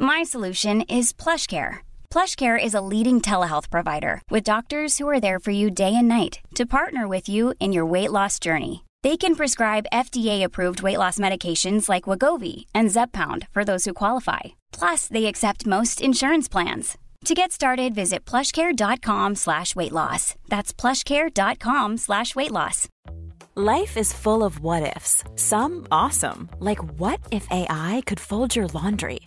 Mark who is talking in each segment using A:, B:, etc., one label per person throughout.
A: My solution is PlushCare. PlushCare is a leading telehealth provider with doctors who are there for you day and night to partner with you in your weight loss journey. They can prescribe FDA-approved weight loss medications like Wagovi and Zepbound for those who qualify. Plus, they accept most insurance plans. To get started, visit plushcare.com slash weight loss. That's plushcare.com slash weight loss.
B: Life is full of what ifs. Some awesome, like what if AI could fold your laundry?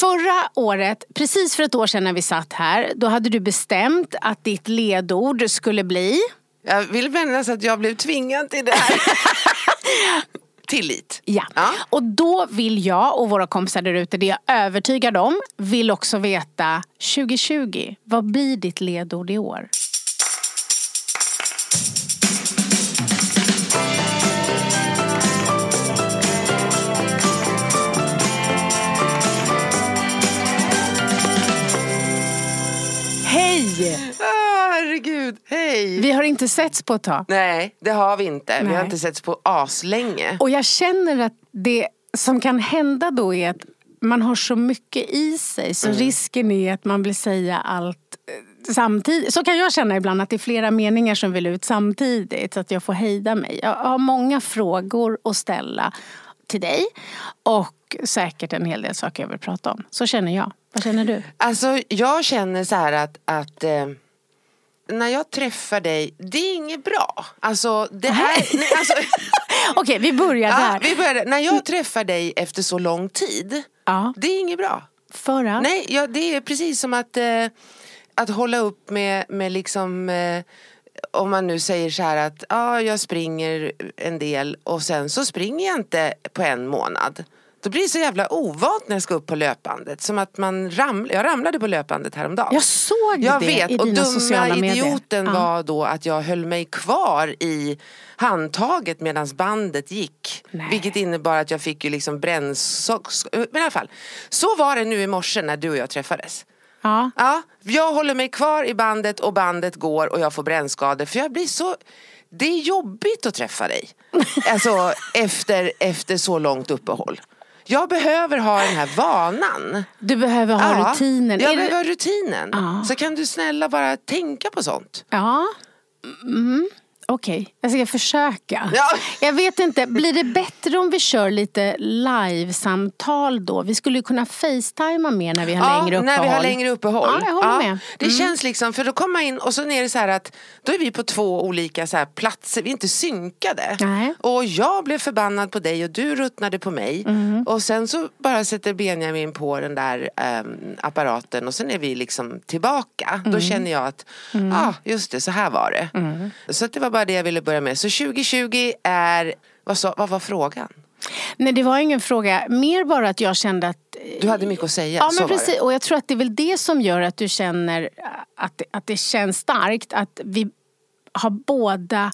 C: Förra året, precis för ett år sedan när vi satt här, då hade du bestämt att ditt ledord skulle bli...
D: Jag vill minnas att jag blev tvingad till det här. Tillit.
C: Ja.
D: Ja.
C: Och då vill jag och våra kompisar där ute, det är jag övertygad om, vill också veta 2020, vad blir ditt ledord i år?
D: Herregud, hej.
C: Vi har inte setts på ett tag.
D: Nej, det har vi inte. Vi
C: Nej.
D: har inte setts på aslänge.
C: Och jag känner att det som kan hända då är att man har så mycket i sig så risken är att man vill säga allt eh, samtidigt. Så kan jag känna ibland att det är flera meningar som vill ut samtidigt så att jag får hejda mig. Jag har många frågor att ställa till dig och säkert en hel del saker jag vill prata om. Så känner jag. Vad känner du?
D: Alltså jag känner så här att, att eh, när jag träffar dig, det är inget bra. Alltså det här, nej, alltså,
C: Okej, vi börjar
D: ja,
C: där.
D: vi började. När jag träffar dig efter så lång tid,
C: Ja.
D: det är inget bra.
C: För att?
D: Nej, ja, det är precis som att, eh, att hålla upp med, med liksom eh, om man nu säger så här att ah, jag springer en del och sen så springer jag inte på en månad. Då blir det så jävla ovant när jag ska upp på löpbandet. Som att man ramlar, jag ramlade på löpbandet häromdagen.
C: Jag såg
D: Jag
C: det
D: vet,
C: i
D: och
C: dina
D: dumma
C: sociala medier.
D: idioten
C: Ja.
D: var då att jag höll mig kvar i handtaget medan bandet gick.
C: Nej.
D: Vilket innebar att jag fick ju liksom brännsocks... Men i alla fall. Så var det nu i morse när du och jag träffades.
C: Ja.
D: Ja, jag håller mig kvar i bandet och bandet går och jag får brännskador för jag blir så Det är jobbigt att träffa dig. Alltså efter, efter så långt uppehåll. Jag behöver ha den här vanan.
C: Du behöver ha
D: Ja,
C: rutinen.
D: Jag
C: Är det-
D: behöver ha rutinen.
C: Ja.
D: Så kan du snälla bara tänka på sånt.
C: Ja. Mm. Okej, jag ska försöka.
D: Ja.
C: Jag vet inte, blir det bättre om vi kör lite livesamtal då? Vi skulle ju kunna facetima mer när vi har längre uppehåll.
D: när vi har längre uppehåll.
C: Ja, jag håller med.
D: Det
C: Mm.
D: känns liksom, för då kommer man in och så är det så här att då är vi på två olika så platser, vi är inte synkade.
C: Nej.
D: Och jag blev förbannad på dig och du ruttnade på mig.
C: Mm.
D: Och sen så bara sätter Benjamin på den där ehm, apparaten och sen är vi liksom tillbaka.
C: Mm.
D: Då känner jag att, ja ah, just det, så här var det. Så att det var bara det jag ville börja med. Så 2020 är, vad, sa, vad var frågan?
C: Nej, det var ingen fråga. Mer bara att jag kände att...
D: Du hade mycket att säga,
C: Ja, men precis. Och jag tror att det är väl det som gör att du känner att, att det känns starkt. Att vi har båda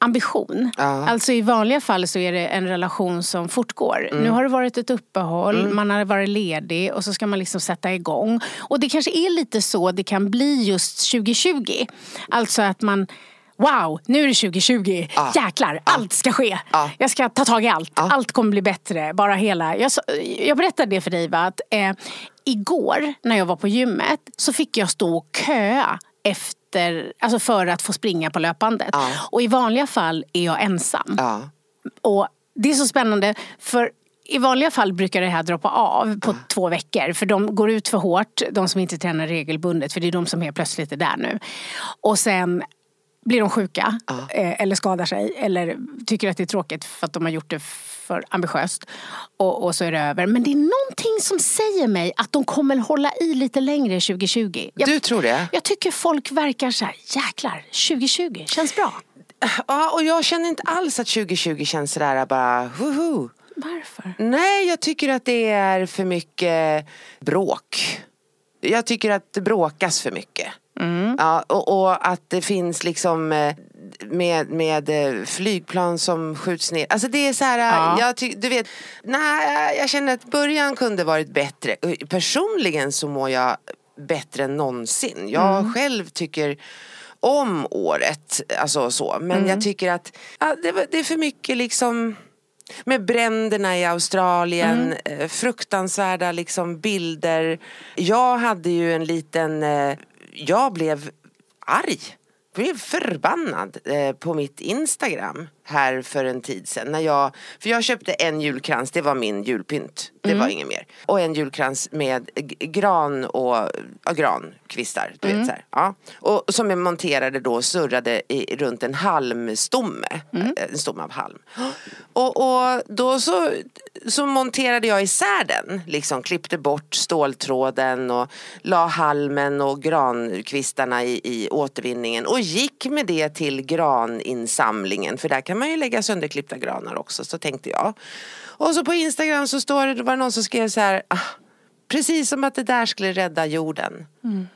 C: ambition.
D: Ja.
C: Alltså i vanliga fall så är det en relation som fortgår.
D: Mm.
C: Nu har det varit ett uppehåll, man har varit ledig och så ska man liksom sätta igång. Och det kanske är lite så det kan bli just 2020. Alltså att man Wow, nu är det 2020.
D: Ja.
C: Jäklar, allt ska ske.
D: Ja.
C: Jag ska ta tag i allt.
D: Ja.
C: Allt kommer bli bättre. Bara hela... jag, jag berättade det för dig va, att eh, igår när jag var på gymmet så fick jag stå och köa efter, alltså för att få springa på löpbandet.
D: Ja.
C: Och i vanliga fall är jag ensam.
D: Ja.
C: Och det är så spännande för I vanliga fall brukar det här droppa av på två veckor. För de går ut för hårt, de som inte tränar regelbundet. För det är de som helt plötsligt är där nu. Och sen blir de sjuka eh, eller skadar sig eller tycker att det är tråkigt för att de har gjort det för ambitiöst. Och, och så är det över. Men det är någonting som säger mig att de kommer hålla i lite längre 2020. Jag,
D: Du tror det?
C: jag tycker folk verkar så här, jäklar, 2020 känns bra.
D: Ja, och jag känner inte alls att 2020 känns sådär bara woho.
C: Varför?
D: Nej, jag tycker att det är för mycket bråk. Jag tycker att det bråkas för mycket. Ja, och, och att det finns liksom eh, med, med eh, flygplan som skjuts ner. Alltså det är så här,
C: Ja.
D: jag ty, du vet, nej, jag känner att början kunde varit bättre. Personligen så mår jag bättre än någonsin. Jag själv tycker om året, alltså så. Men jag tycker att ja, det, det är för mycket liksom med bränderna i Australien, eh, fruktansvärda liksom bilder. Jag hade ju en liten, eh, jag blev arg. Blev förbannad eh, på mitt Instagram här för en tid sedan. När jag, för jag köpte en julkrans, det var min julpynt. Det var inget mer. Och en julkrans med gran och ja, grankvistar. Du vet, så här. Ja. Och som är monterade då surrade i, runt en halmstomme. Eh, En stomme av halm. Och, och då så, så monterade jag isär den. Liksom klippte bort ståltråden och la halmen och grankvistarna i, i återvinningen. Och gick med det till graninsamlingen. För där kan man ju lägga sönderklippta granar också. Så tänkte jag. Och så på Instagram så står det, det var någon som skrev så här. Ah, precis som att det där skulle rädda jorden. Mm.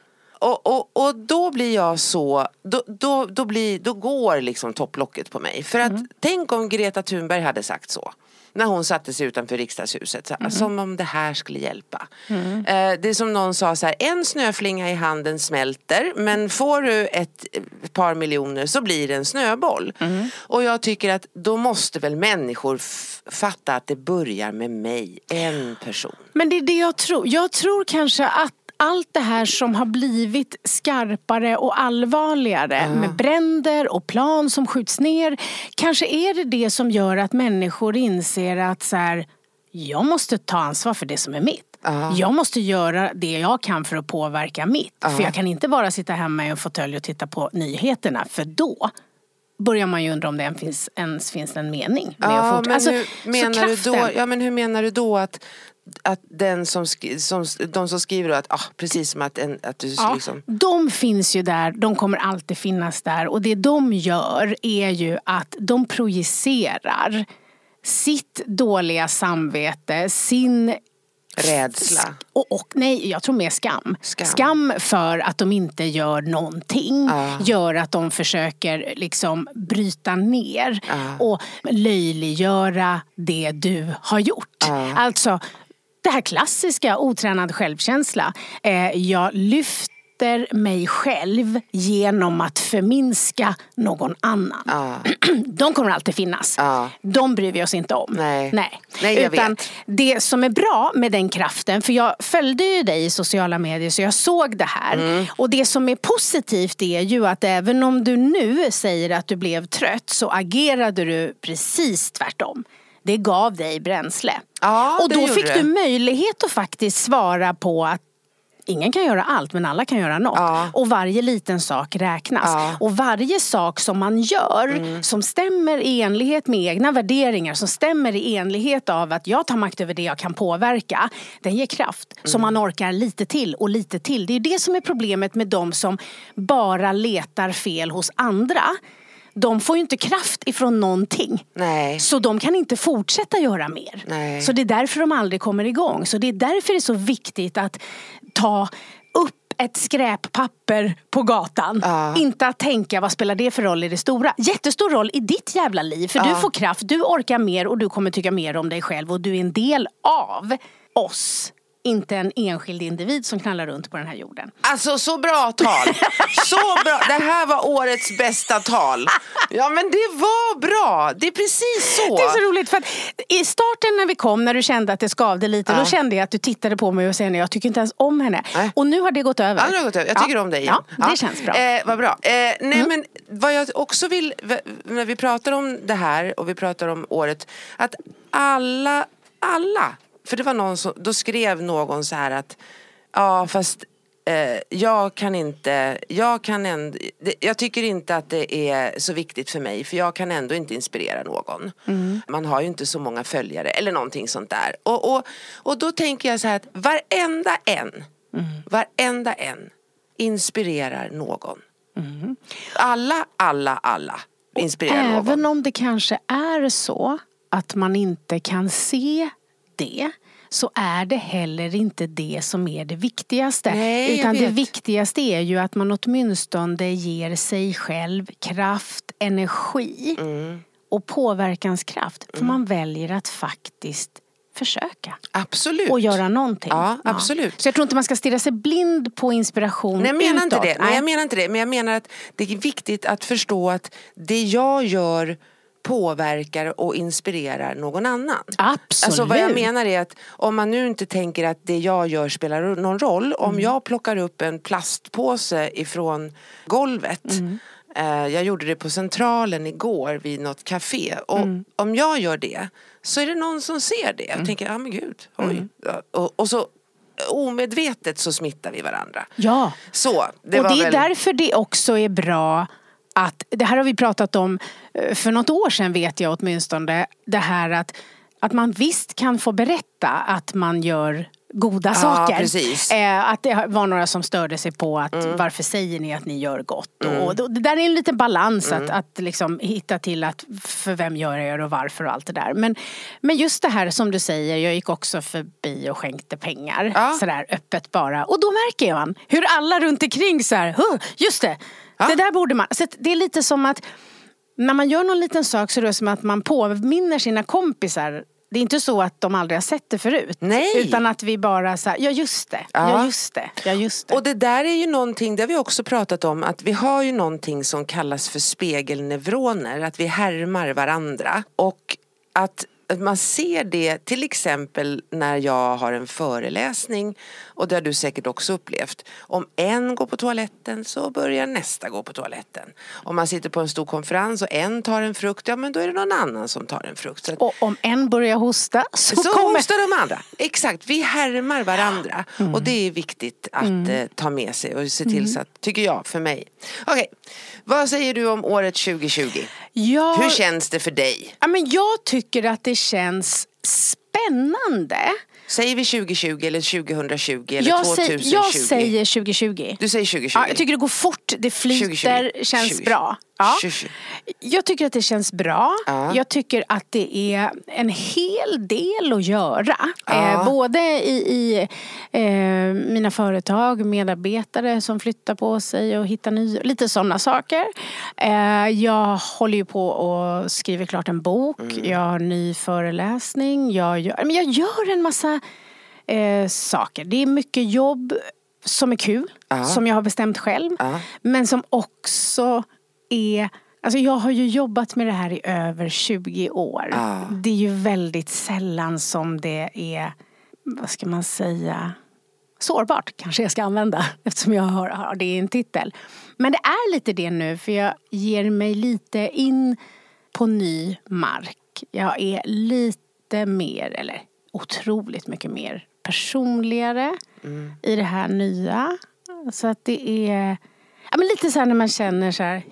D: Och, och, och då blir jag så, då, då, då, blir, då går liksom topplocket på mig. För att tänk om Greta Thunberg hade sagt så. När hon satte sig utanför riksdagshuset. Så, Som om det här skulle hjälpa. Eh, det är som någon sa så här, en snöflinga i handen smälter. Men får du ett, par miljoner så blir det en snöboll. Och jag tycker att då måste väl människor fatta att det börjar med mig. En person.
C: Men det är det jag tror. Jag tror kanske att allt det här som har blivit skarpare och allvarligare med bränder och plan som skjuts ner. Kanske är det det som gör att människor inser att så här, jag måste ta ansvar för det som är mitt. Jag måste göra det jag kan för att påverka mitt. För jag kan inte bara sitta hemma i en fåtölj och titta på nyheterna. För då börjar man ju undra om det ens finns, ens finns en mening med att
D: Ja,
C: fort-
D: men,
C: Alltså,
D: hur menar du då,
C: kraften-
D: ja, men hur menar du då att, att den som, som, de som skriver att, ah, precis som att, en, att du
C: Ja,
D: liksom
C: De finns ju där, de kommer alltid finnas där och det de gör är ju att de projicerar sitt dåliga samvete, sin
D: rädsla.
C: och, och nej, jag tror mer skam.
D: Skam.
C: för att de inte gör någonting. Gör att de försöker liksom bryta ner och löjliggöra det du har gjort. Alltså, det här klassiska otränad självkänsla. Eh, jag lyfter mig själv genom att förminska någon annan. De kommer alltid finnas.
D: Ja.
C: De bryr vi oss inte om.
D: Nej.
C: Nej.
D: Nej, jag
C: Utan
D: vet.
C: det som är bra med den kraften, för jag följde ju dig i sociala medier så jag såg det här.
D: Mm.
C: Och det som är positivt är ju att även om du nu säger att du blev trött så agerade du precis tvärtom. Det gav dig bränsle.
D: Ja,
C: och då fick
D: det.
C: du möjlighet att faktiskt svara på att Ingen kan göra allt men alla kan göra något.
D: Ja.
C: Och varje liten sak räknas.
D: Ja. Mm.
C: Och varje sak som man gör som stämmer i enlighet med egna värderingar, som stämmer i enlighet av att jag tar makt över det jag kan påverka, den ger kraft.
D: Mm.
C: Så man orkar lite till och lite till. Det är det som är problemet med de som bara letar fel hos andra. De får ju inte kraft ifrån någonting.
D: Nej.
C: Så de kan inte fortsätta göra mer.
D: Nej.
C: Så det är därför de aldrig kommer igång. Så det är därför det är så viktigt att ta upp ett skräppapper på gatan. Inte att tänka vad spelar det för roll i det stora. Jättestor roll i ditt jävla liv. För du får kraft, du orkar mer och du kommer tycka mer om dig själv. Och du är en del av oss. Inte en enskild individ som knallar runt på den här jorden.
D: Alltså så bra tal! Så bra! Det här var årets bästa tal. Ja men det var bra! Det är precis så.
C: Det är så roligt för att i starten när vi kom, när du kände att det skavde lite, då kände jag att du tittade på mig och sa jag tycker inte ens om henne.
D: Nej.
C: Och nu har det gått över.
D: Ja, nu har det gått över. Jag tycker
C: Ja.
D: om dig igen.
C: Ja, det känns bra. Mm.
D: Eh, vad bra. Eh, nej men vad jag också vill, när vi pratar om det här och vi pratar om året, att alla alla. För det var någon som, då skrev någon så här att ja fast eh, jag kan inte, jag kan ändå, det, jag tycker inte att det är så viktigt för mig för jag kan ändå inte inspirera någon. Man har ju inte så många följare eller någonting sånt där. Och, och, och då tänker jag så här att varenda en, varenda en inspirerar någon. Alla, alla, alla inspirerar någon.
C: Även om det kanske är så att man inte kan se det så är det heller inte det som är det viktigaste.
D: Nej,
C: Utan det viktigaste är ju att man åtminstone ger sig själv kraft, energi
D: Mm.
C: och påverkanskraft. För man väljer att faktiskt försöka.
D: Absolut.
C: Och göra någonting.
D: Ja, absolut.
C: Så jag tror inte man ska stirra sig blind på inspiration
D: Nej, jag menar inte
C: utåt.
D: det. Nej, jag menar inte det. Men jag menar att det är viktigt att förstå att det jag gör påverkar och inspirerar någon annan.
C: Absolut.
D: Alltså vad jag menar är att om man nu inte tänker att det jag gör spelar någon roll. Om
C: Mm.
D: jag plockar upp en plastpåse ifrån golvet.
C: Mm.
D: Eh, jag gjorde det på Centralen igår vid något café. Och
C: Mm.
D: om jag gör det så är det någon som ser det. Och tänker, ja men gud, oj.
C: Mm.
D: Och, och så omedvetet så smittar vi varandra.
C: Ja.
D: Så, det
C: och det är
D: väl...
C: därför det också är bra att, det här har vi pratat om eh, för något år sedan vet jag åtminstone, det här att, att man visst kan få berätta att man gör goda saker.
D: precis.
C: Eh, att det var några som störde sig på att varför säger ni att ni gör gott? Och det, där är en liten balans att, att liksom hitta till att för vem gör jag det och varför och allt det där. Men, men just det här som du säger, jag gick också förbi och skänkte pengar
D: Ja.
C: sådär öppet bara. Och då märker man hur alla runt omkring så här, "Huh, just det, det där borde man. Så det är lite som att när man gör någon liten sak så är det som att man påminner sina kompisar. Det är inte så att de aldrig har sett det förut.
D: Nej.
C: Utan att vi bara så här, ja just det, ja,
D: Ja.
C: just det, ja just det.
D: Och det där är ju någonting, det har vi också pratat om, att vi har ju någonting som kallas för spegelneuroner, att vi härmar varandra. Och att man ser det till exempel när jag har en föreläsning och det har du säkert också upplevt. Om en går på toaletten så börjar nästa gå på toaletten. Om man sitter på en stor konferens och en tar en frukt, ja men då är det någon annan som tar en frukt. Att
C: Och om en börjar hosta så,
D: så
C: kommer...
D: hostar de andra. Exakt, vi härmar varandra.
C: Mm.
D: Och det är viktigt att eh, ta med sig och se till så att, tycker jag, för mig. Okej, vad säger du om året 2020?
C: Ja,
D: Hur känns det för dig?
C: ja, men jag tycker att det känns spännande.
D: Säger vi 2020 eller 2020 eller
C: Jag,
D: 2020?
C: säger, jag säger 2020.
D: Du säger 2020?
C: Ja, jag tycker det går fort, det flyter,
D: 2020.
C: känns
D: 2020.
C: bra. Ja.
D: 2020.
C: Jag tycker att det känns bra.
D: Ja.
C: Jag tycker att det är en hel del att göra.
D: Ja.
C: Eh, både i, i eh, mina företag, medarbetare som flyttar på sig och hittar nya, lite sådana saker. Eh, jag håller ju på och skriver klart en bok.
D: Mm.
C: Jag har ny föreläsning. Jag gör, men jag gör en massa eh, saker. Det är mycket jobb som är kul, som jag har bestämt själv. Men som också är Alltså jag har ju jobbat med det här i över 20 år.
D: Ja.
C: Det är ju väldigt sällan som det är, vad ska man säga, sårbart kanske jag ska använda eftersom jag har, har det i en titel. Men det är lite det nu för jag ger mig lite in på ny mark. Jag är lite mer, eller otroligt mycket mer personligare i det här nya. Så att det är ja, men lite så här när man känner så här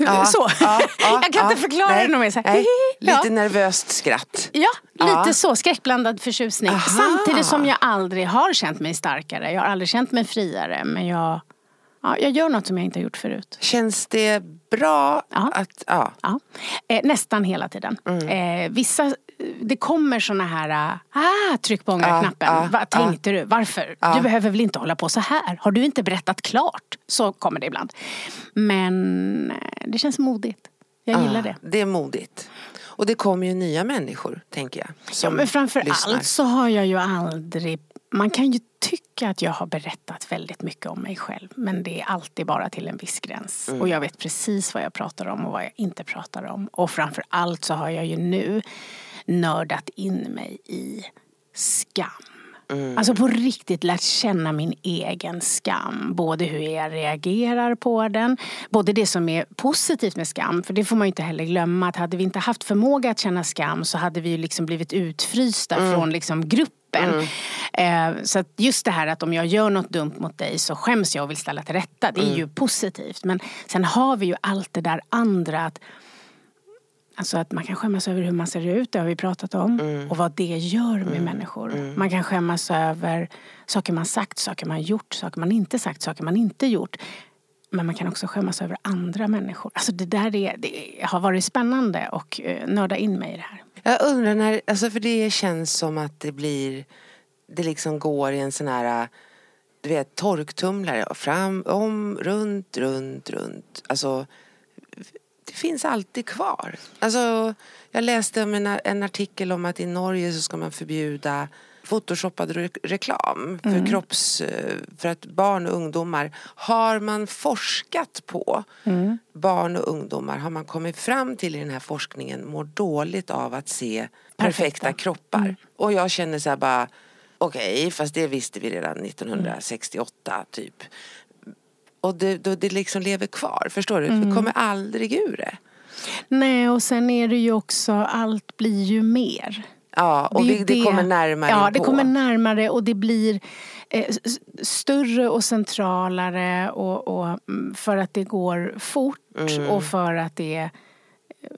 D: Ja,
C: så.
D: ja, ja,
C: jag kan inte förklara
D: Nej,
C: det nog mer. Så här.
D: Lite nervöst skratt.
C: Ja, lite så. Skräckblandad förtjusning.
D: Aha.
C: Samtidigt som jag aldrig har känt mig starkare. Jag har aldrig känt mig friare. Men jag, ja, jag gör något som jag inte har gjort förut.
D: Känns det bra
C: Ja.
D: att... Ja.
C: Eh, nästan hela tiden.
D: Mm.
C: Eh, vissa, det kommer såna här, ah, tryck på ångerknappen.
D: Ja, ja,
C: Vad tänkte du? Varför? Du behöver väl inte hålla på så här? Har du inte berättat klart? Så kommer det ibland. Men eh, det känns modigt. Jag gillar det.
D: Det är modigt. Och det kommer ju nya människor, tänker jag.
C: Ja, men framför
D: lyssnar.
C: allt så har jag ju aldrig... Man kan ju tycka att jag har berättat väldigt mycket om mig själv. Men det är alltid bara till en viss gräns.
D: Mm.
C: Och jag vet precis vad jag pratar om och vad jag inte pratar om. Och framför allt så har jag ju nu nördat in mig i skam. Alltså på riktigt lärt känna min egen skam. Både hur jag reagerar på den, både det som är positivt med skam. För det får man ju inte heller glömma att hade vi inte haft förmåga att känna skam så hade vi ju liksom blivit utfrysta från liksom gruppen. Eh, så just det här att om jag gör något dumt mot dig så skäms jag och vill ställa till rätta. Det är ju positivt. Men sen har vi ju allt det där andra. att Alltså att man kan skämmas över hur man ser ut, det har vi pratat om. Och vad det gör med människor. Man kan skämmas över saker man sagt, saker man gjort, saker man inte sagt, saker man inte gjort. Men man kan också skämmas över andra människor. Alltså det där är, det har varit spännande och uh, nörda in mig i det här.
D: Jag undrar när, alltså för det känns som att det blir, det liksom går i en sån här, du vet torktumlare, fram, om, runt, runt, runt. Alltså det finns alltid kvar. Alltså, jag läste en, en artikel om att i Norge så ska man förbjuda photoshoppad re reklam för kropps... För att barn och ungdomar har man forskat på barn och ungdomar har man kommit fram till i den här forskningen mår dåligt av att se perfekta, kroppar. Och jag känner så här bara okej, fast det visste vi redan 1968 typ. Och det, då det liksom lever kvar, förstår du? Vi kommer aldrig ur det.
C: Nej, och sen är det ju också, allt blir ju mer.
D: Ja, och det,
C: ju
D: det kommer närmare
C: Ja, det kommer närmare och det blir eh, större och centralare och, och, mm, för att det går fort
D: Mm.
C: och för att det är, eh,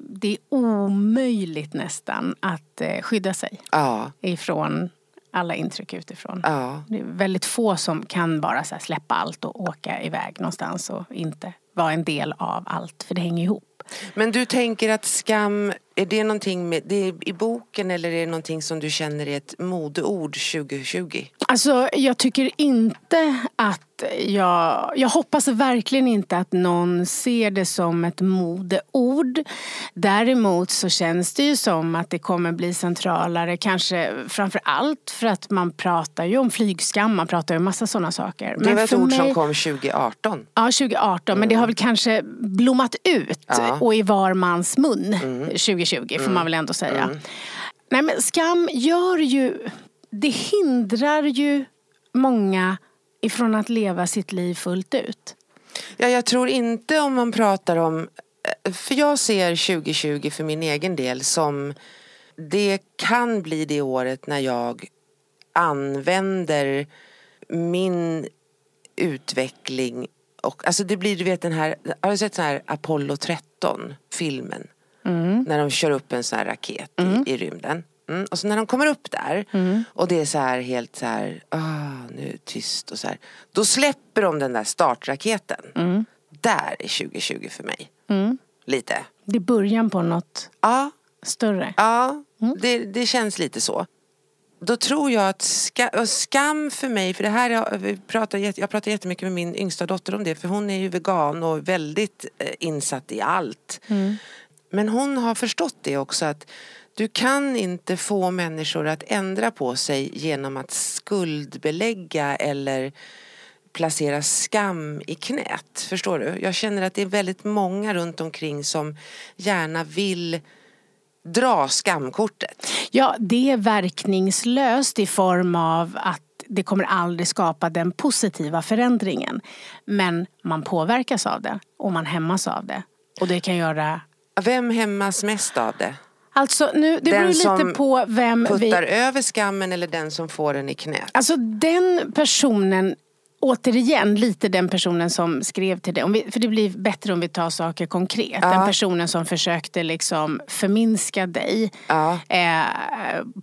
C: det är omöjligt nästan att eh, skydda sig
D: Ja,
C: ifrån alla intryck utifrån.
D: ja.
C: Det är väldigt få som kan bara släppa allt och åka iväg någonstans och inte vara en del av allt, för det hänger ihop.
D: Men du tänker att skam, är det någonting med, det i boken eller är det någonting som du känner är ett modeord 2020?
C: Alltså, jag tycker inte att jag... Jag hoppas verkligen inte att någon ser det som ett modeord. Däremot så känns det ju som att det kommer bli centralare, kanske framför allt för att man pratar ju om flygskam, man pratar ju om massa sådana saker.
D: Det var ett ord som
C: mig-
D: kom 2018.
C: Ja, 2018. Men det har väl kanske blommat ut
D: Ja.
C: och i var mans mun 2020 får man väl ändå säga. Nej men skam gör ju, det hindrar ju många ifrån att leva sitt liv fullt ut.
D: Ja, jag tror inte om man pratar om, eh, för jag ser 2020 för min egen del som det kan bli det året när jag använder min utveckling och alltså det blir du vet den här, har du sett den här Apollo 13 filmen? När de kör upp en sån här raket i, i rymden. Mm. Och så när de kommer upp där och det är så här helt så här, ah, nu är det tyst och så här. Då släpper de den där startraketen. Där är 2020 för mig. Lite.
C: Det är början på något
D: Ja,
C: större.
D: ja det, det känns lite så. Då tror jag att ska, skam för mig, för det här jag, pratar, jag pratar jättemycket med min yngsta dotter om det för hon är ju vegan och väldigt eh, insatt i allt. Men hon har förstått det också att du kan inte få människor att ändra på sig genom att skuldbelägga eller placera skam i knät. Förstår du? Jag känner att det är väldigt många runt omkring som gärna vill dra skamkortet.
C: Ja, det är verkningslöst i form av att det kommer aldrig skapa den positiva förändringen. Men man påverkas av det och man hämmas av det. Och det kan göra
D: vem hämmas mest av det?
C: Alltså nu, det
D: Den
C: beror
D: som
C: lite på vem
D: Puttar
C: vi...
D: över skammen eller den som får den i knät?
C: Alltså den personen, återigen lite den personen som skrev till dig. Om vi, för det blir bättre om vi tar saker konkret. Den personen som försökte liksom förminska dig
D: Ja.
C: eh,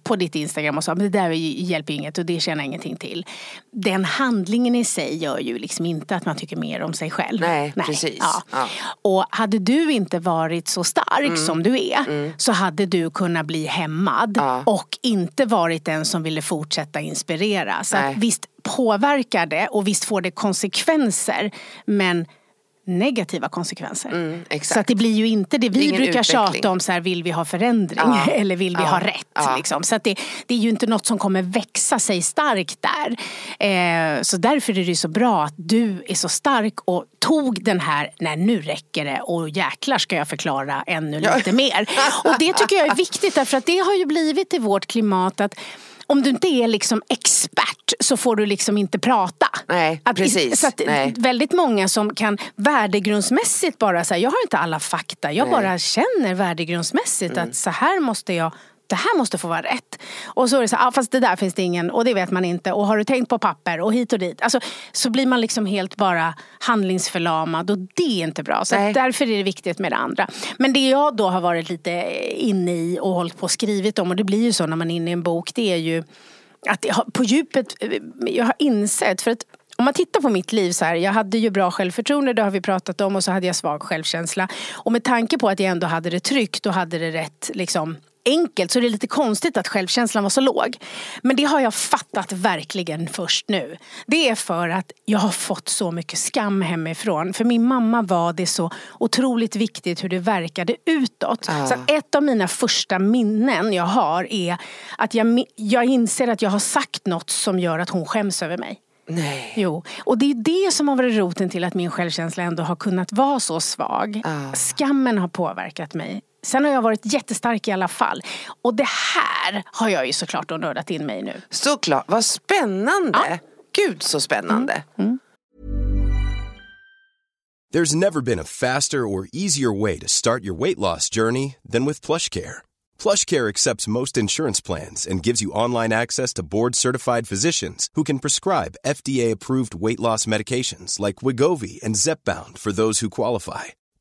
C: på ditt Instagram och sa men det där hjälper ju inget och det tjänar ingenting till. Den handlingen i sig gör ju liksom inte att man tycker mer om sig själv.
D: Nej, precis.
C: Ja.
D: Ja.
C: Och hade du inte varit så stark som du är så hade du kunnat bli hämmad
D: Ja.
C: och inte varit den som ville fortsätta inspirera. Så
D: Nej.
C: att visst påverkar det och visst får det konsekvenser men negativa konsekvenser.
D: exakt.
C: så att det blir ju inte det
D: Det
C: vi
D: ingen
C: brukar
D: utveckling.
C: tjata om, så här, vill vi ha förändring
D: Ja.
C: eller vill vi
D: Ja.
C: ha rätt?
D: Ja.
C: Liksom. Så att det, det är ju inte något som kommer växa sig starkt där. Eh, så därför är det ju så bra att du är så stark och tog den här, nej nu räcker det och jäklar ska jag förklara ännu lite mer. Och det tycker jag är viktigt därför att det har ju blivit i vårt klimat att om du inte är liksom expert så får du liksom inte prata.
D: Nej,
C: Att-
D: precis.
C: Så att
D: Nej.
C: väldigt många som kan värdegrundsmässigt bara säga, jag har inte alla fakta, jag
D: Nej.
C: bara känner värdegrundsmässigt
D: Mm.
C: att så här måste jag det här måste få vara rätt. Och så är det så här, ah, fast det där finns det ingen och det vet man inte och har du tänkt på papper och hit och dit. Alltså, så blir man liksom helt bara handlingsförlamad och det är inte bra. Så därför är det viktigt med det andra. Men det jag då har varit lite inne i och hållit på och skrivit om och det blir ju så när man är inne i en bok det är ju att har, på djupet, eh, jag har insett för att om man tittar på mitt liv så här, jag hade ju bra självförtroende, det har vi pratat om och så hade jag svag självkänsla. Och med tanke på att jag ändå hade det tryggt och hade det rätt liksom enkelt så är det lite konstigt att självkänslan var så låg. Men det har jag fattat verkligen först nu. Det är för att jag har fått så mycket skam hemifrån. För min mamma var det så otroligt viktigt hur det verkade utåt.
D: Ah.
C: Så ett av mina första minnen jag har är att jag, jag inser att jag har sagt något som gör att hon skäms över mig.
D: Nej.
C: Jo, och det är det som har varit roten till att min självkänsla ändå har kunnat vara så svag.
D: Ah.
C: Skammen har påverkat mig. Sen har jag varit jättestark i alla fall. Och det här har jag ju såklart då nördat in mig i nu.
D: Såklart, vad spännande. Gud så spännande.
E: There's never been a faster or easier way to start your weight loss journey than with PlushCare. PlushCare accepts most insurance plans and gives you online access to board-certified physicians who can prescribe FDA-approved weight loss medications like Wigovi and Zepbound for those who qualify.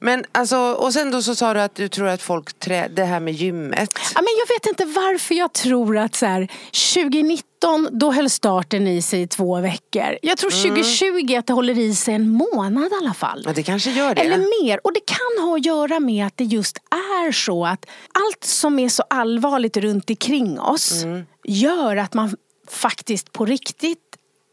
D: Men alltså, och sen då så sa du att du tror att folk trä, det här med gymmet.
C: Ja, men jag vet inte varför jag tror att så här, 2019 då höll starten i sig i två veckor. Jag tror 2020 att det håller i sig en månad i alla fall.
D: Ja, det kanske gör det.
C: Eller mer. Och det kan ha att göra med att det just är så att allt som är så allvarligt runt omkring oss gör att man faktiskt på riktigt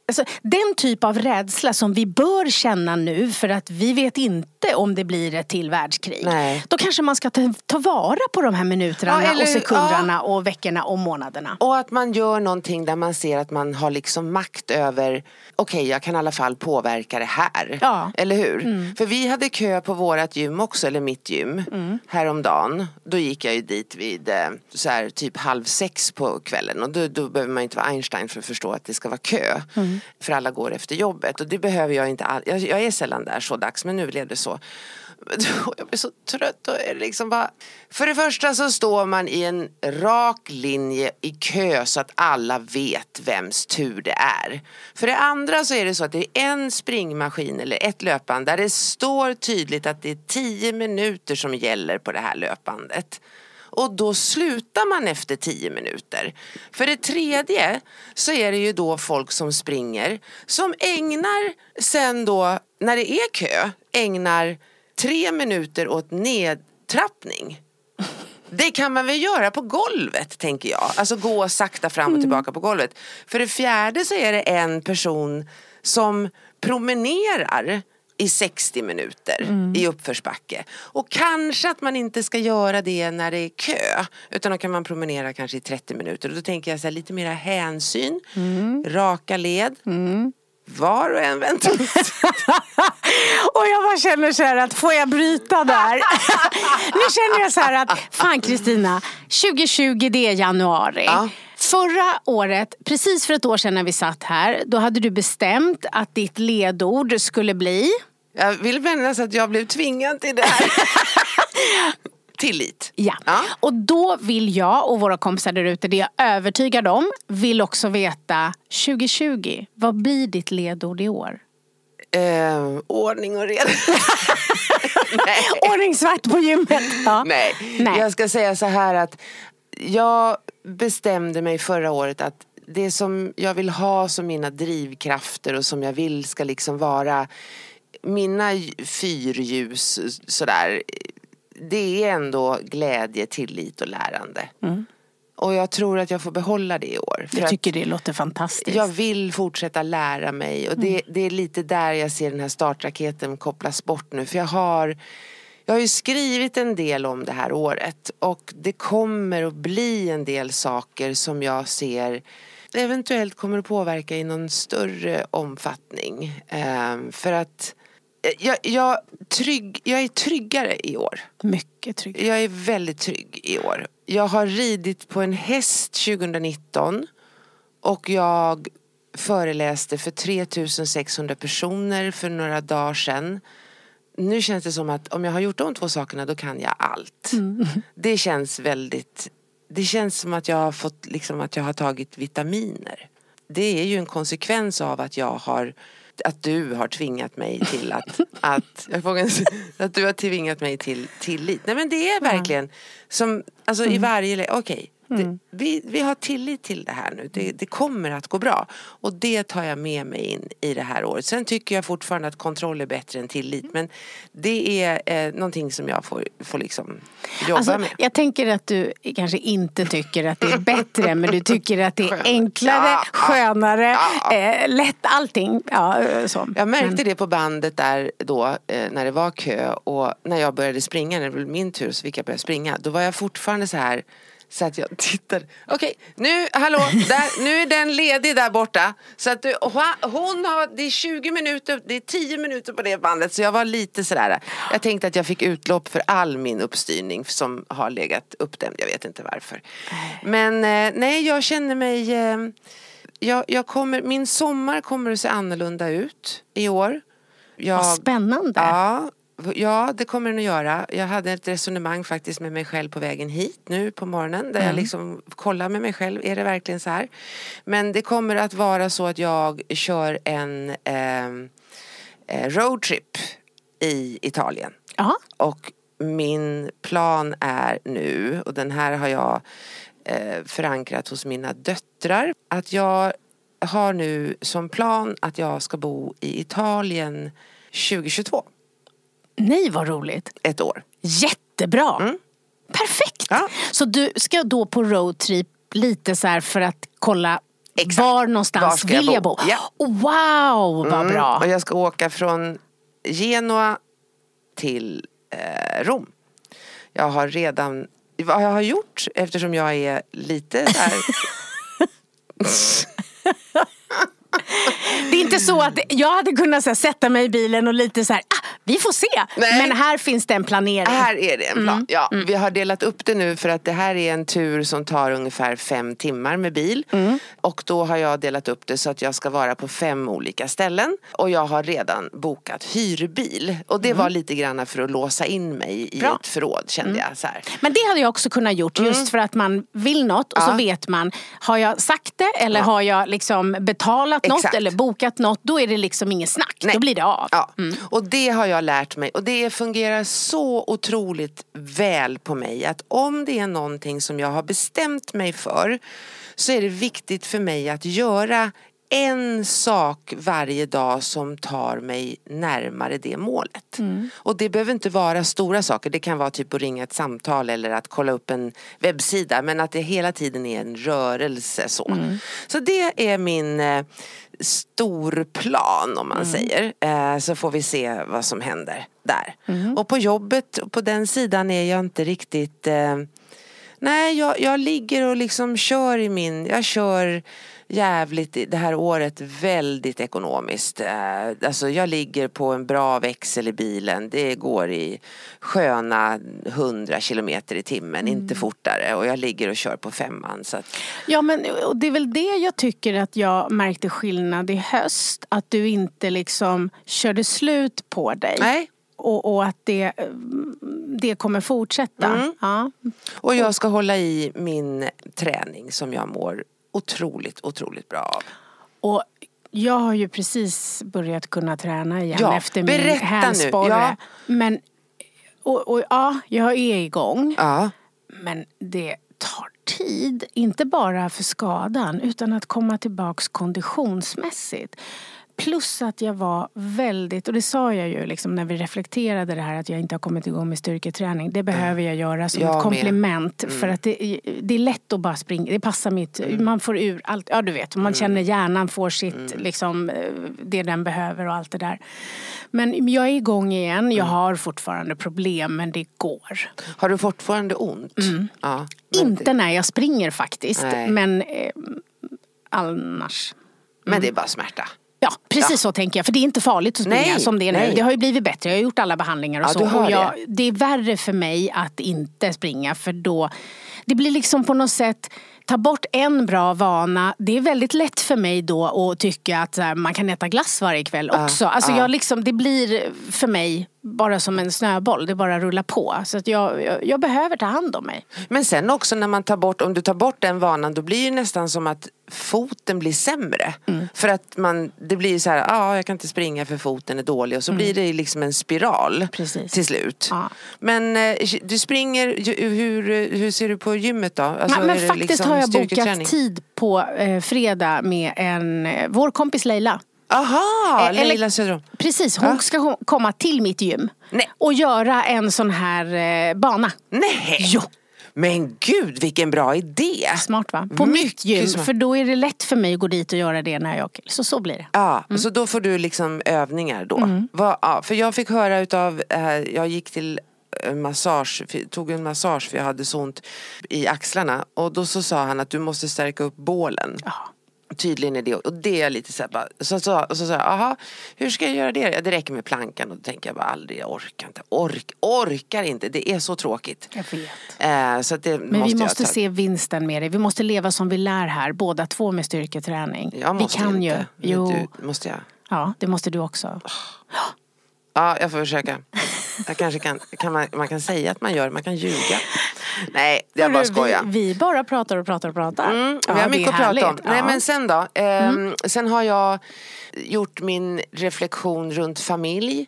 C: Alltså, den typ av rädsla som vi bör känna nu för att vi vet inte om det blir ett till världskrig.
D: Nej.
C: Då kanske man ska ta, ta vara på de här minuterna
D: Ja, eller-
C: och sekunderna och veckorna och månaderna.
D: Och att man gör någonting där man ser att man har liksom makt över Okej, jag kan i alla fall påverka det här.
C: Ja.
D: Eller hur? För vi hade kö på vårat gym också, eller mitt gym, häromdagen. Då gick jag ju dit vid eh, så här, typ halv sex på kvällen. Och då, då behöver man inte vara Einstein för att förstå att det ska vara kö. För alla går efter jobbet. Och det behöver jag inte all- jag, jag är sällan där så dags, men nu blev det så. Jag blir så trött. Och är liksom bara... För det första så står man i en rak linje i kö så att alla vet vems tur det är. För det andra så är det så att det är en springmaskin eller ett löpband där det står tydligt att det är tio minuter som gäller på det här löpbandet. Och då slutar man efter tio minuter. För det tredje så är det ju då folk som springer som ägnar sen då, när det är kö, ägnar tre minuter åt nedtrappning. Det kan man väl göra på golvet tänker jag. Alltså gå sakta fram och tillbaka på golvet. För det fjärde så är det en person som promenerar i 60 minuter i uppförsbacke. Och kanske att man inte ska göra det när det är kö. Utan då kan man promenera kanske i 30 minuter. Och då tänker jag så här, lite mera hänsyn, raka led. Var och en väntar.
C: Och jag bara känner så här att får jag bryta där? nu känner jag så här att fan Kristina, 2020 det är januari.
D: Ja.
C: Förra året, precis för ett år sedan när vi satt här, då hade du bestämt att ditt ledord skulle bli
D: Jag vill minnas att jag blev tvingad till det här. Tillit.
C: Ja.
D: Ja.
C: och då vill jag och våra kompisar där ute, det jag övertygad om, vill också veta 2020, vad blir ditt ledord i år?
D: Eh, ordning och reda. Nej.
C: Ordning svart på gymmet. Ja.
D: Nej.
C: Nej.
D: jag ska säga så här att jag bestämde mig förra året att det som jag vill ha som mina drivkrafter och som jag vill ska liksom vara mina fyrljus sådär. Det är ändå glädje, tillit och lärande. Och jag tror att jag får behålla det i år.
C: Jag tycker det låter fantastiskt.
D: jag vill fortsätta lära mig och det, det är lite där jag ser den här startraketen kopplas bort nu. För jag har, jag har ju skrivit en del om det här året och det kommer att bli en del saker som jag ser eventuellt kommer att påverka i någon större omfattning. Ehm, för att jag, jag, trygg, jag är tryggare i år.
C: Mycket trygg.
D: Jag är väldigt trygg i år. Jag har ridit på en häst 2019 och jag föreläste för 3600 personer för några dagar sedan. Nu känns det som att om jag har gjort de två sakerna då kan jag allt. Det känns väldigt, det känns som att jag har fått, liksom att jag har tagit vitaminer. Det är ju en konsekvens av att jag har att du har tvingat mig till att, att, jag vågar inte att du har tvingat mig till tillit. Nej men det är verkligen som, alltså i varje läge, okej. Det- Vi, vi har tillit till det här nu. Det, det kommer att gå bra. Och det tar jag med mig in i det här året. Sen tycker jag fortfarande att kontroll är bättre än tillit. Men det är eh, någonting som jag får, får liksom jobba
C: Alltså,
D: med.
C: jag tänker att du kanske inte tycker att det är bättre men du tycker att det är enklare,
D: Ja, ja.
C: skönare,
D: Ja.
C: eh, lätt allting. Ja, eh, så.
D: Jag märkte
C: Men-
D: det på bandet där då eh, när det var kö och när jag började springa, när det blev min tur så fick jag börja springa. Då var jag fortfarande så här så att jag tittade. Okej, nu, hallå, där, nu är den ledig där borta. Så att du, hon har, det är 20 minuter, det är 10 minuter på det bandet. Så jag var lite sådär, jag tänkte att jag fick utlopp för all min uppstyrning som har legat uppdämd. Jag vet inte varför. Men eh, nej, jag känner mig eh, jag, jag kommer, min sommar kommer att se annorlunda ut i år. Jag,
C: Vad spännande.
D: Ja, ja, det kommer den att göra. Jag hade ett resonemang faktiskt med mig själv på vägen hit nu på morgonen. Där jag liksom kollar med mig själv, är det verkligen så här? Men det kommer att vara så att jag kör en ehm, eh, roadtrip i Italien.
C: Ja.
D: Och min plan är nu, och den här har jag eh, förankrat hos mina döttrar, att jag har nu som plan att jag ska bo i Italien 2022,
C: Nej vad roligt.
D: ett år.
C: Jättebra. Perfekt.
D: Mm. Ja.
C: Så du ska då på roadtrip lite så här för att kolla
D: Exakt.
C: var någonstans
D: Var ska jag
C: vill jag bo?
D: bo? Ja.
C: Oh, wow vad
D: Mm,
C: bra.
D: Och jag ska åka från Genua till eh, Rom. Jag har redan, vad jag har gjort eftersom jag är lite så här
C: Det är inte så att jag hade kunnat så här, sätta mig i bilen och lite så här, vi får se.
D: Nej.
C: Men här finns det en planering.
D: Här är det en
C: Mm.
D: plan. Ja, Vi har delat upp det nu för att det här är en tur som tar ungefär fem timmar med bil.
C: Mm.
D: Och då har jag delat upp det så att jag ska vara på fem olika ställen. Och jag har redan bokat hyrbil. Och det var lite grann för att låsa in mig i
C: Mm. Bra. Mm.
D: ett förråd kände jag. Så här.
C: Men det hade jag också kunnat gjort just för att man vill något och så
D: Mm. Ja.
C: vet man, har jag sagt det eller har jag liksom betalat något
D: Exakt.
C: eller bokat något, då är det liksom inget snack. Då blir det av.
D: Ja. Och det har jag jag lärt mig och det fungerar så otroligt väl på mig att om det är någonting som jag har bestämt mig för så är det viktigt för mig att göra en sak varje dag som tar mig närmare det målet. Och det behöver inte vara stora saker. Det kan vara typ att ringa ett samtal eller att kolla upp en webbsida. Men att det hela tiden är en rörelse så. Så det är min eh, storplan om man säger. Eh, så får vi se vad som händer där. Och på jobbet, på den sidan är jag inte riktigt eh, Nej, jag, jag ligger och liksom kör i min, jag kör jävligt i- det här året väldigt ekonomiskt. Eh, Alltså jag ligger på en bra växel i bilen. Det går i sköna 100 kilometer i timmen, inte fortare. Och jag ligger och kör på femman. Så att,
C: Ja, men och det är väl det jag tycker att jag märkte skillnad i höst. Att du inte liksom körde slut på dig.
D: nej.
C: Och, och att det, det kommer fortsätta.
D: Mm.
C: Ja.
D: Och jag ska hålla i min träning som jag mår otroligt, otroligt bra av.
C: Och jag har ju precis börjat kunna träna igen
D: Ja,
C: efter min hälsporre.
D: Ja.
C: Men och, och, ja, jag är igång.
D: Ja.
C: Men det tar tid, inte bara för skadan utan att komma tillbaks konditionsmässigt. Plus att jag var väldigt, och det sa jag ju liksom när vi reflekterade det här att jag inte har kommit igång med styrketräning. Det behöver jag göra som
D: Jag
C: ett komplement för att det, det är lätt att bara springa, det passar mitt, man får ur allt, ja du vet, man känner hjärnan får sitt, liksom eh, det den behöver och allt det där. Men jag är igång igen, jag har fortfarande problem men det går.
D: Har du fortfarande ont? Ja. Men
C: Inte
D: det,
C: när jag springer faktiskt,
D: Nej.
C: men eh, annars.
D: men det är bara smärta.
C: Ja, precis så tänker jag. För det är inte farligt att springa
D: Nej,
C: som det är nu.
D: nej.
C: Det har ju blivit bättre. Jag har gjort alla behandlingar och
D: Ja,
C: så. och jag,
D: det.
C: det är värre för mig att inte springa för då det blir liksom på något sätt Ta bort en bra vana. Det är väldigt lätt för mig då att tycka att man kan äta glass varje kväll också. Alltså jag liksom, det blir för mig bara som en snöboll. Det bara rullar på. Så att jag, jag, jag behöver ta hand om mig.
D: Men sen också när man tar bort, om du tar bort den vanan då blir det nästan som att foten blir sämre.
C: Mm.
D: För att man, det blir så här, ja ah, jag kan inte springa för foten är dålig och så blir det liksom en spiral
C: Mm. Precis.
D: till slut.
C: Ja.
D: Men eh, du springer, hur, hur ser du på gymmet då? Alltså,
C: men
D: det
C: faktiskt
D: liksom
C: har jag bokat tid på eh, fredag med en, eh, vår kompis Leila.
D: Aha,
C: Eh, eller-
D: Leila Söderholm.
C: Precis, hon
D: Ja.
C: ska komma till mitt gym.
D: Nej.
C: Och göra en sån här eh, bana.
D: Nej!
C: Jo.
D: Men gud vilken bra idé!
C: Smart va? På
D: Mycket
C: mitt gym.
D: smart.
C: För då är det lätt för mig att gå dit och göra det när jag åker. Så så blir det.
D: Ja,
C: Mm.
D: så då får du liksom övningar då. Va, ja, för jag fick höra utav, eh, jag gick till en massage, tog en massage för jag hade så ont i axlarna och då så sa han att du måste stärka upp bålen.
C: Ja.
D: Tydligen är det, och det är lite så här bara, så, så, så jag, aha, hur ska jag göra det? Ja, det räcker med plankan och då tänker jag bara aldrig, jag orkar inte, ork, orkar inte, det är så tråkigt.
C: Jag vet.
D: Eh, så det
C: Men
D: måste
C: vi måste se vinsten med det. Vi måste leva som vi lär här, båda två med styrketräning.
D: Jag
C: vi
D: måste
C: kan
D: inte.
C: ju. Jo.
D: Du, måste jag?
C: Ja, det måste du också.
D: Ja, jag får försöka. Jag kanske kan, kan man, man kan säga att man gör, man kan ljuga. Nej, jag bara skojar.
C: Vi, vi bara pratar och pratar och pratar.
D: Mm,
C: Ja,
D: vi har mycket att prata om. Nej
C: Ja. Mm.
D: men sen då. Ehm, Sen har jag gjort min reflektion runt familj,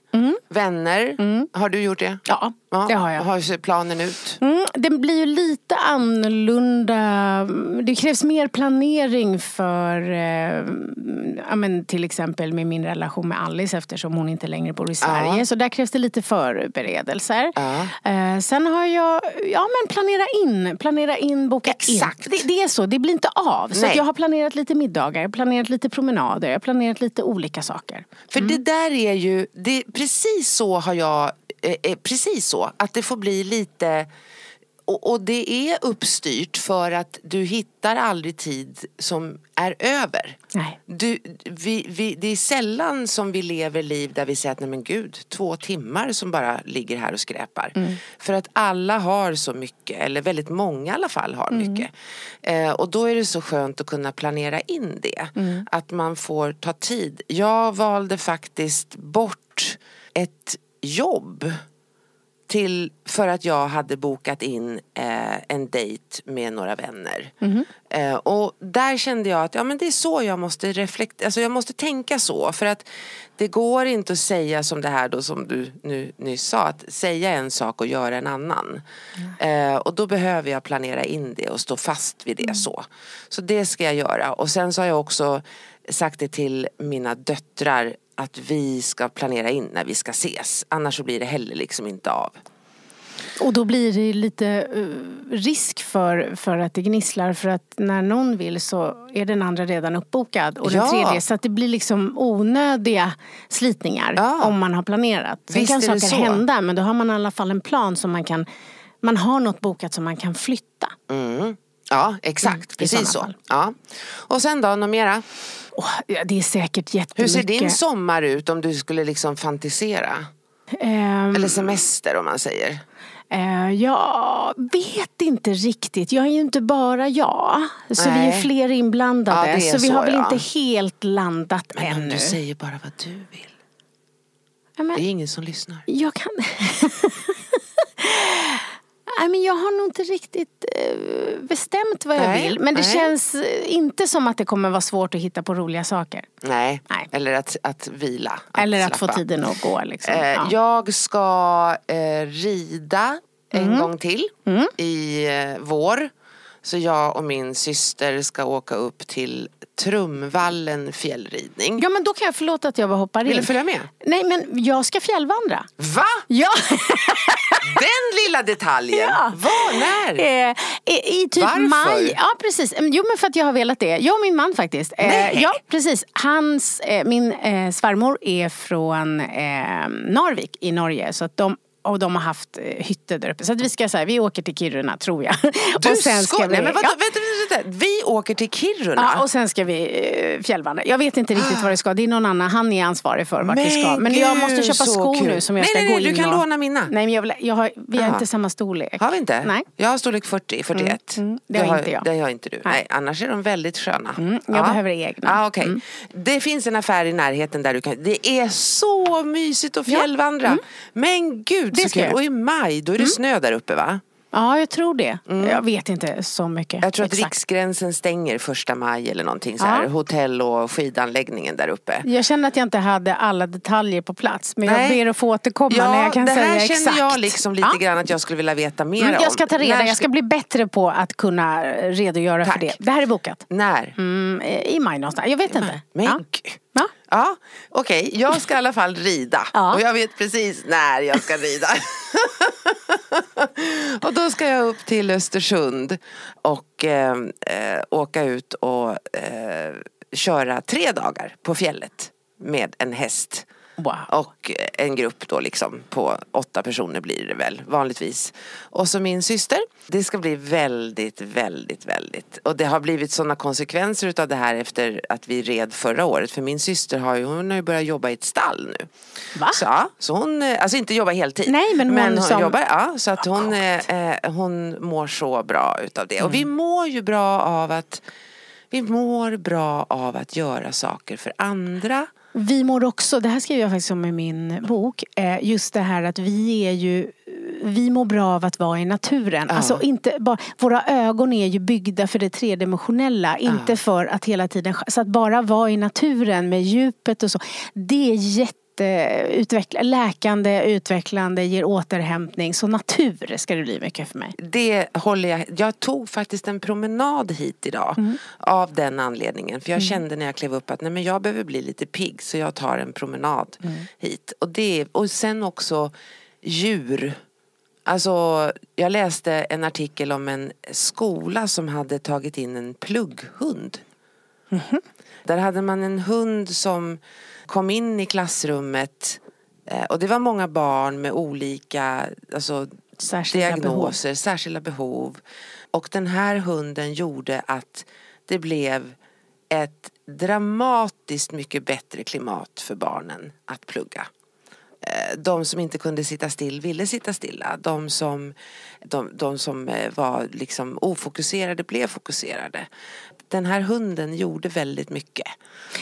D: vänner. Har du gjort det?
C: Mm. Ja, det har jag.
D: Hur ser planen ut?
C: Mm, det blir ju lite annorlunda. Det krävs mer planering för eh, ja, men till exempel med min relation med Alice eftersom hon inte längre bor i Sverige.
D: Ja.
C: Så där krävs det lite förberedelser.
D: Ja.
C: Eh, sen har jag, ja men planera in, planera in, boka
D: Exakt.
C: in. Det, det är så, det blir inte av. Så jag har planerat lite middagar, planerat lite promenader, jag har planerat lite olika saker.
D: För
C: Mm.
D: det där är ju, det, precis så har jag, eh, eh, precis så. Att det får bli lite och, och det är uppstyrt för att du hittar aldrig tid som är över.
C: Nej.
D: Du, vi, vi, det är sällan som vi lever liv där vi säger att nej men gud, två timmar som bara ligger här och skräpar. För att alla har så mycket, eller väldigt många i alla fall har mycket. Eh, och då är det så skönt att kunna planera in det. Att man får ta tid. Jag valde faktiskt bort ett jobb till, för att jag hade bokat in eh, en dejt med några vänner. Eh, och där kände jag att ja, men det är så jag måste reflektera, alltså jag måste tänka så. För att det går inte att säga som det här då som du nu nyss sa, att säga en sak och göra en annan. Eh, och då behöver jag planera in det och stå fast vid det så. Så det ska jag göra. Och sen så har jag också sagt det till mina döttrar att vi ska planera in när vi ska ses. Annars så blir det heller liksom inte av.
C: Och då blir det lite eh, risk för, för att det gnisslar för att när någon vill så är den andra redan uppbokad och den
D: Ja.
C: tredje så att det blir liksom onödiga slitningar
D: Ja.
C: om man har planerat. Sen
D: Visst
C: kan saker
D: så.
C: hända men då har man i alla fall en plan som man kan man har något bokat som man kan flytta.
D: Mm. Ja, exakt.
C: Mm,
D: Precis så.
C: fall.
D: Ja. Och sen då, något mera?
C: Ja, det är säkert
D: Hur
C: jättemycket.
D: ser din sommar ut om du skulle liksom fantisera?
C: Ehm,
D: Eller semester om man säger.
C: Eh, jag vet inte riktigt. Jag är ju inte bara jag. Så vi är
D: Nej.
C: fler inblandade.
D: Ja, är
C: så vi
D: så,
C: har väl
D: ja.
C: inte helt landat
D: Men
C: ännu.
D: du säger bara vad du vill.
C: Ja, men
D: Det är ingen som lyssnar.
C: jag kan... Nej, men jag har nog inte riktigt eh, bestämt vad jag
D: Nej,
C: vill. Men det
D: nej.
C: känns eh, inte som att det kommer vara svårt att hitta på roliga saker.
D: Nej.
C: Nej.
D: Eller att, att vila.
C: Eller att få
D: slappa.
C: tiden att gå. Liksom.
D: Eh,
C: ja.
D: Jag ska eh, rida en
C: Mm.
D: gång till i eh, vår. Så jag och min syster ska åka upp till Trumvallen fjällridning.
C: ja, men då kan jag förlåta att jag bara hoppar in.
D: Vill du följa med?
C: Nej, men jag ska fjällvandra.
D: Va?
C: Ja!
D: Den lilla detaljen!
C: Ja.
D: Var? När?
C: Eh, i, I typ
D: Varför?
C: maj. Ja precis. Mm, Jo men för att jag har velat det. Jag och min man faktiskt. Eh,
D: Nej.
C: ja precis. Hans, eh, min eh, svärmor är från eh, Narvik i Norge. Så att de och de har haft eh, hytter där uppe. Så att vi ska säga, vi åker till Kiruna tror jag.
D: Du
C: och sen
D: ska...
C: ska vi,
D: Nej men vadå,
C: ja,
D: vänta, vänta, vänta. Vi åker till Kiruna?
C: Ja, och sen ska vi eh, fjällvandra. Jag vet inte riktigt vad det ska. Det är någon annan. Han är ansvarig för vart vi ska. Men jag
D: gud,
C: måste köpa skor
D: kul.
C: nu som jag
D: nej,
C: ska
D: nej,
C: gå
D: nej,
C: in
D: du kan
C: och...
D: låna mina.
C: Nej, men jag vill, jag har, vi har
D: Jaha.
C: inte samma storlek.
D: Har vi inte?
C: Nej.
D: Jag har storlek 40, 41.
C: Mm, mm. Det har inte jag.
D: Det har inte du. Nej.
C: Nej.
D: annars är de väldigt sköna.
C: Mm, jag behöver egna.
D: Ja, okej.
C: Mm.
D: Det finns en affär i närheten där du kan, det är så mysigt att
C: Ja.
D: fjällvandra. Men gud
C: Mm. Det
D: så
C: ska
D: kul.
C: Mm.
D: Och i maj, då är det snö där uppe va?
C: Ja, jag tror det. Jag vet inte så mycket.
D: Mm. Jag tror att
C: exakt.
D: riksgränsen stänger första maj eller någonting så här.
C: Ja.
D: Hotell och skidanläggningen där uppe.
C: Jag känner att jag inte hade alla detaljer på plats. Men
D: Nej.
C: jag ber att få återkomma
D: Ja,
C: när jag kan
D: det
C: säga
D: här
C: exakt.
D: känner jag liksom lite
C: Ja.
D: grann att jag skulle vilja veta mer
C: Mm,
D: om.
C: jag ska ta reda,
D: När
C: jag ska bli bättre på att kunna redogöra
D: Tack.
C: för det. Det här är bokat.
D: När?
C: Mm, I maj någonstans. Jag vet inte.
D: Men
C: ja. Ja.
D: Ja, okej. Jag ska i alla fall rida.
C: Ja.
D: Och jag vet precis när jag ska rida. och då ska jag upp till Östersund och eh, eh, åka ut och eh, köra tre dagar på fjället med en häst.
C: Wow.
D: Och en grupp då liksom på åtta personer blir det väl vanligtvis. Och så min syster. Det ska bli väldigt, väldigt, väldigt. Och det har blivit sådana konsekvenser utav det här efter att vi red förra året. För min syster har ju, hon har ju börjat jobba i ett stall nu.
C: Va?
D: Så, ja, så hon, eh, alltså inte jobba heltid.
C: Nej, men hon som-
D: jobbar, ja. Så att hon, eh, eh, hon mår så bra utav det. Och vi
C: Mm.
D: mår ju bra av att vi mår bra av att göra saker för andra.
C: Vi mår också, det här skriver jag faktiskt om i min bok, eh, just det här att vi är ju vi mår bra av att vara i naturen.
D: Ja.
C: Alltså inte bara, våra ögon är ju byggda för det tredimensionella, inte för att hela tiden... Så att bara vara i naturen med djupet och så, det är jätteutvecklande, läkande, utvecklande, ger återhämtning. Så natur ska det bli mycket för mig.
D: Det håller jag. Jag tog faktiskt en promenad hit idag.
C: Mm.
D: Av den anledningen. För jag kände när jag klev upp att nej, men jag behöver bli lite pigg. Så jag tar en promenad
C: Mm.
D: hit. Och, det, och sen också djur. Alltså jag läste en artikel om en skola som hade tagit in en plugghund. Där hade man en hund som kom in i klassrummet eh, och det var många barn med olika alltså,
C: Särskilda
D: diagnoser, särskilda behov. Och den här hunden gjorde att det blev ett dramatiskt mycket bättre klimat för barnen att plugga. eh, de som inte kunde sitta still ville sitta stilla. De som, de, de som eh, var liksom ofokuserade blev fokuserade. Den här hunden gjorde väldigt mycket.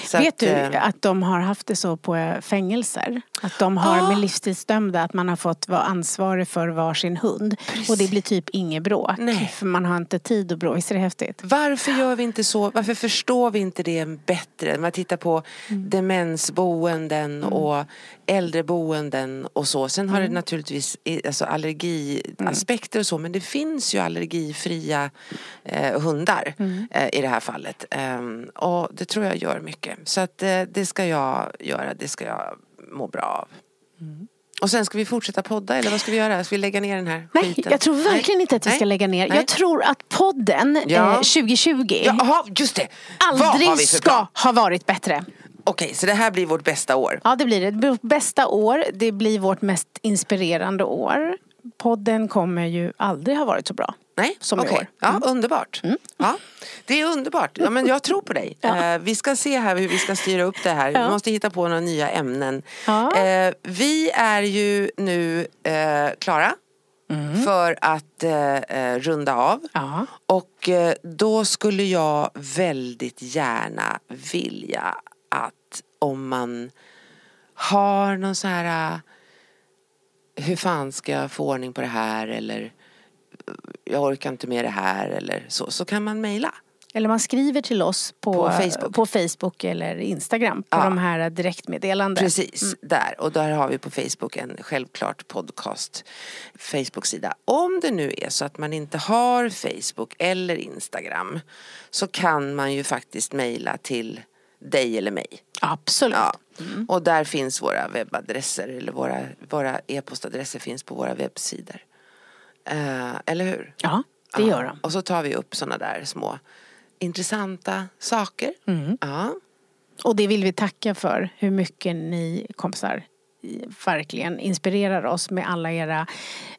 D: Så
C: Vet
D: att,
C: du
D: eh,
C: att de har haft det så på eh, fängelser? Att de har
D: Ah.
C: med livstidsdömda att man har fått vara ansvarig för varsin hund. Och det blir typ inget bråk.
D: Nej.
C: För man har inte tid att bråka. Visst är det häftigt?
D: Varför gör vi inte så? Varför förstår vi inte det bättre? Man tittar på
C: Mm.
D: demensboenden och äldreboenden och så. Sen
C: Mm.
D: har det naturligtvis alltså allergiaspekter och så men det finns ju allergifria eh, hundar
C: Mm.
D: eh, i det här fallet. Ehm, och det tror jag gör mycket. Så att eh, det ska jag göra, det ska jag må bra av.
C: Mm.
D: Och sen ska vi fortsätta podda eller vad ska vi göra? Ska vi lägga ner den här
C: Nej,
D: skiten?
C: jag tror verkligen
D: Nej.
C: inte att vi ska
D: Nej.
C: lägga ner.
D: Nej.
C: Jag tror att podden
D: Ja.
C: eh, 2020
D: Jaha, just det!
C: Aldrig ska ha varit bättre.
D: Okej, så det här blir vårt bästa år.
C: Ja, det blir det. Det blir bästa år. Det blir vårt mest inspirerande år. Podden kommer ju aldrig ha varit så bra.
D: Nej,
C: Som i
D: okej.
C: år. Mm.
D: Ja, underbart. Ja, det är underbart. Ja, men jag tror på dig. Eh, vi ska se här hur vi ska styra upp det här. Vi måste hitta på några nya ämnen.
C: Ja.
D: Eh, vi är ju nu eh, klara för att eh, eh, runda av.
C: Mm. Ja.
D: Och eh, då skulle jag väldigt gärna vilja att om man har någon så här hur fan ska jag få ordning på det här eller jag orkar inte med det här eller så, så kan man mejla.
C: Eller man skriver till oss på,
D: På Facebook.
C: på Facebook eller Instagram. På
D: Ja.
C: de här direktmeddelanden.
D: Precis, där. Och där har vi på Facebook en självklart podcast Facebook-sida. Om det nu är så att man inte har Facebook eller Instagram så kan man ju faktiskt mejla till dig eller mig.
C: Absolut.
D: Ja. Och där finns våra webbadresser eller våra, våra e-postadresser finns på våra webbsidor. Eh, eller hur?
C: Ja, det gör de.
D: Och så tar vi upp sådana där små intressanta saker.
C: Mm.
D: Ja.
C: Och det vill vi tacka för. Hur mycket ni kompisar verkligen inspirerar oss med alla era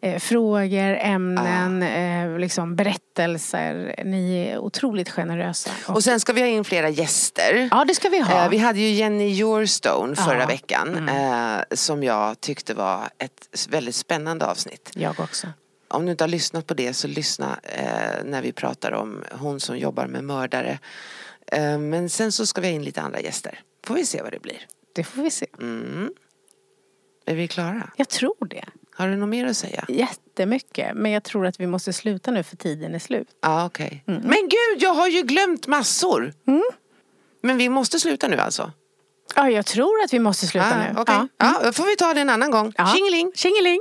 C: eh, frågor, ämnen, eh, liksom berättelser. Ni är otroligt generösa.
D: Och sen ska vi ha in flera gäster.
C: ja, det ska vi ha.
D: Eh, Vi hade ju Jenny Yourstone förra.
C: Mm.
D: veckan eh, som jag tyckte var ett väldigt spännande avsnitt.
C: Jag också.
D: Om du inte har lyssnat på det så lyssna eh, när vi pratar om hon som jobbar med mördare. Eh, men sen så ska vi ha in lite andra gäster. Får vi se vad det blir.
C: Det får vi se.
D: Mm. Är vi klara?
C: Jag tror det.
D: Har du något mer att säga?
C: Jättemycket. Men jag tror att vi måste sluta nu för tiden är slut.
D: Ja, okej. Men gud, jag har ju glömt massor. Men vi måste sluta nu alltså?
C: Ja, jag tror att vi måste sluta
D: Ah,
C: nu.
D: okej.
C: Ja.
D: Ja, då får vi ta det en annan gång.
C: Ja.
D: Tjingeling!
C: Tjingeling!